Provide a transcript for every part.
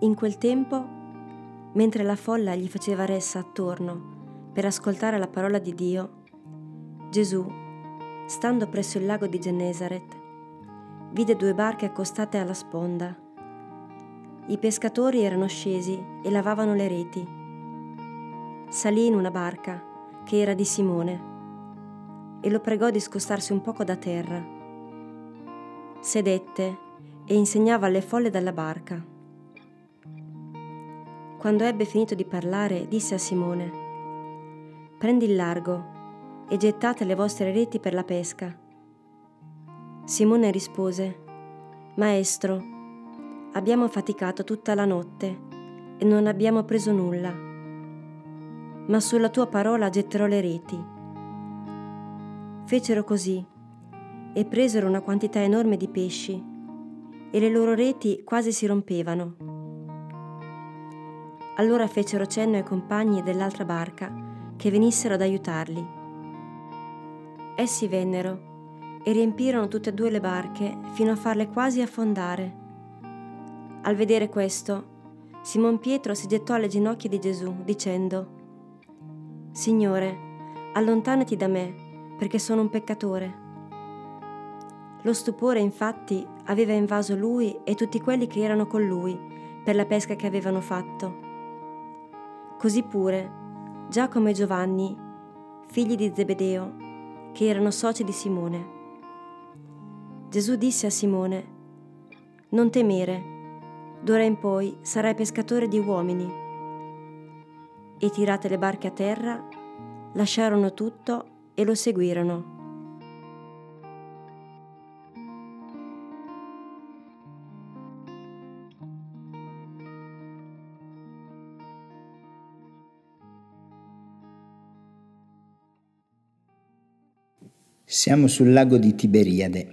In quel tempo, mentre la folla gli faceva ressa attorno per ascoltare la parola di Dio, Gesù, stando presso il lago di Gennesaret, vide due barche accostate alla sponda. I pescatori erano scesi e lavavano le reti. Salì in una barca, che era di Simone, e lo pregò di scostarsi un poco da terra. Sedette e insegnava alle folle dalla barca. Quando ebbe finito di parlare, disse a Simone, Prendi il largo e gettate le vostre reti per la pesca. Simone rispose, Maestro, abbiamo faticato tutta la notte e non abbiamo preso nulla, ma sulla tua parola getterò le reti. Fecero così e presero una quantità enorme di pesci e le loro reti quasi si rompevano. Allora fecero cenno ai compagni dell'altra barca che venissero ad aiutarli. Essi vennero e riempirono tutte e due le barche fino a farle quasi affondare. Al vedere questo, Simon Pietro si gettò alle ginocchia di Gesù, dicendo, Signore, allontanati da me perché sono un peccatore. Lo stupore infatti aveva invaso lui e tutti quelli che erano con lui per la pesca che avevano fatto. Così pure Giacomo e Giovanni, figli di Zebedeo, che erano soci di Simone. Gesù disse a Simone, Non temere, d'ora in poi sarai pescatore di uomini. E tirate le barche a terra, lasciarono tutto e lo seguirono. Siamo sul lago di Tiberiade.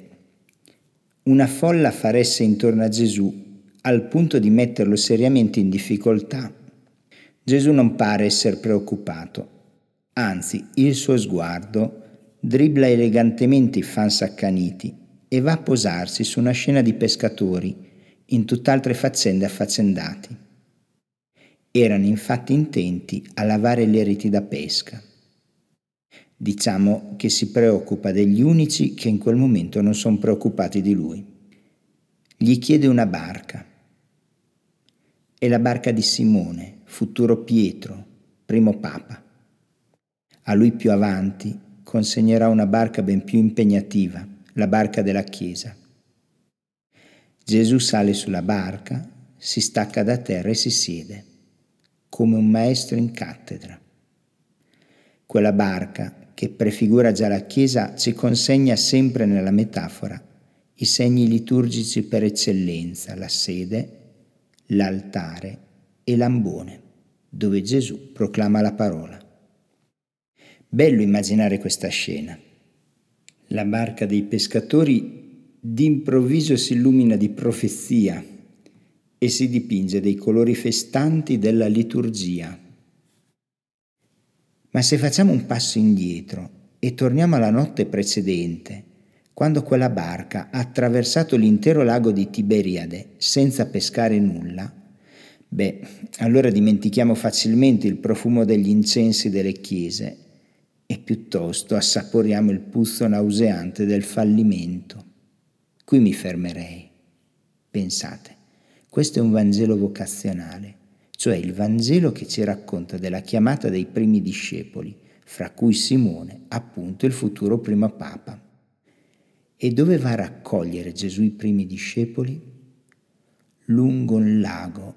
Una folla fa ressa intorno a Gesù al punto di metterlo seriamente in difficoltà. Gesù non pare essere preoccupato, Anzi, il suo sguardo dribbla elegantemente i fans accaniti e va a posarsi su una scena di pescatori in tutt'altre faccende affaccendati. Erano infatti intenti a lavare le reti da pesca. Diciamo che si preoccupa degli unici che in quel momento non sono preoccupati di lui. Gli chiede una barca. È la barca di Simone, futuro Pietro, primo papa. A lui più avanti consegnerà una barca ben più impegnativa, la barca della Chiesa. Gesù sale sulla barca, si stacca da terra e si siede, come un maestro in cattedra. Quella barca, che prefigura già la Chiesa, ci consegna sempre nella metafora i segni liturgici per eccellenza, la sede, l'altare e l'ambone, dove Gesù proclama la parola. Bello immaginare questa scena. La barca dei pescatori d'improvviso si illumina di profezia e si dipinge dei colori festanti della liturgia. Ma se facciamo un passo indietro e torniamo alla notte precedente, quando quella barca ha attraversato l'intero lago di Tiberiade senza pescare nulla, beh, allora dimentichiamo facilmente il profumo degli incensi delle chiese e piuttosto assaporiamo il puzzo nauseante del fallimento. Qui mi fermerei. Pensate, questo è un Vangelo vocazionale, cioè il Vangelo che ci racconta della chiamata dei primi discepoli, fra cui Simone, appunto il futuro primo Papa. E dove va a raccogliere Gesù i primi discepoli? Lungo un lago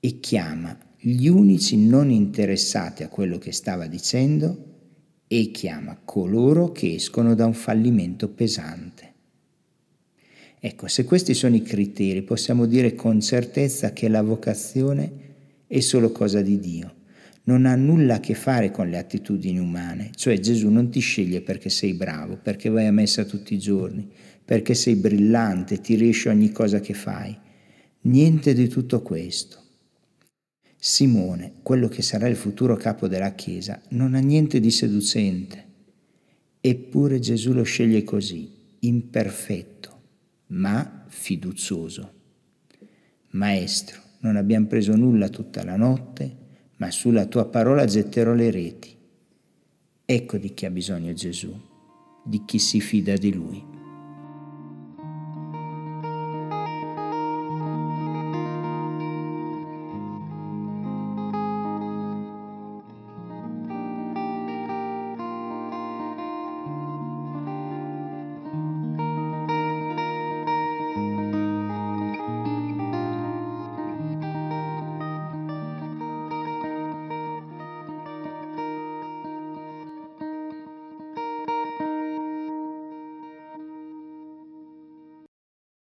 e chiama gli unici non interessati a quello che stava dicendo e chiama coloro che escono da un fallimento pesante. Ecco, se questi sono i criteri, possiamo dire con certezza che la vocazione è solo cosa di Dio. Non ha nulla a che fare con le attitudini umane, cioè Gesù non ti sceglie perché sei bravo, perché vai a messa tutti i giorni, perché sei brillante, ti riesce ogni cosa che fai. Niente di tutto questo. Simone, quello che sarà il futuro capo della Chiesa, non ha niente di seducente. Eppure Gesù lo sceglie così, imperfetto, ma fiducioso. Maestro, non abbiamo preso nulla tutta la notte, ma sulla tua parola getterò le reti. Ecco di chi ha bisogno Gesù, di chi si fida di lui.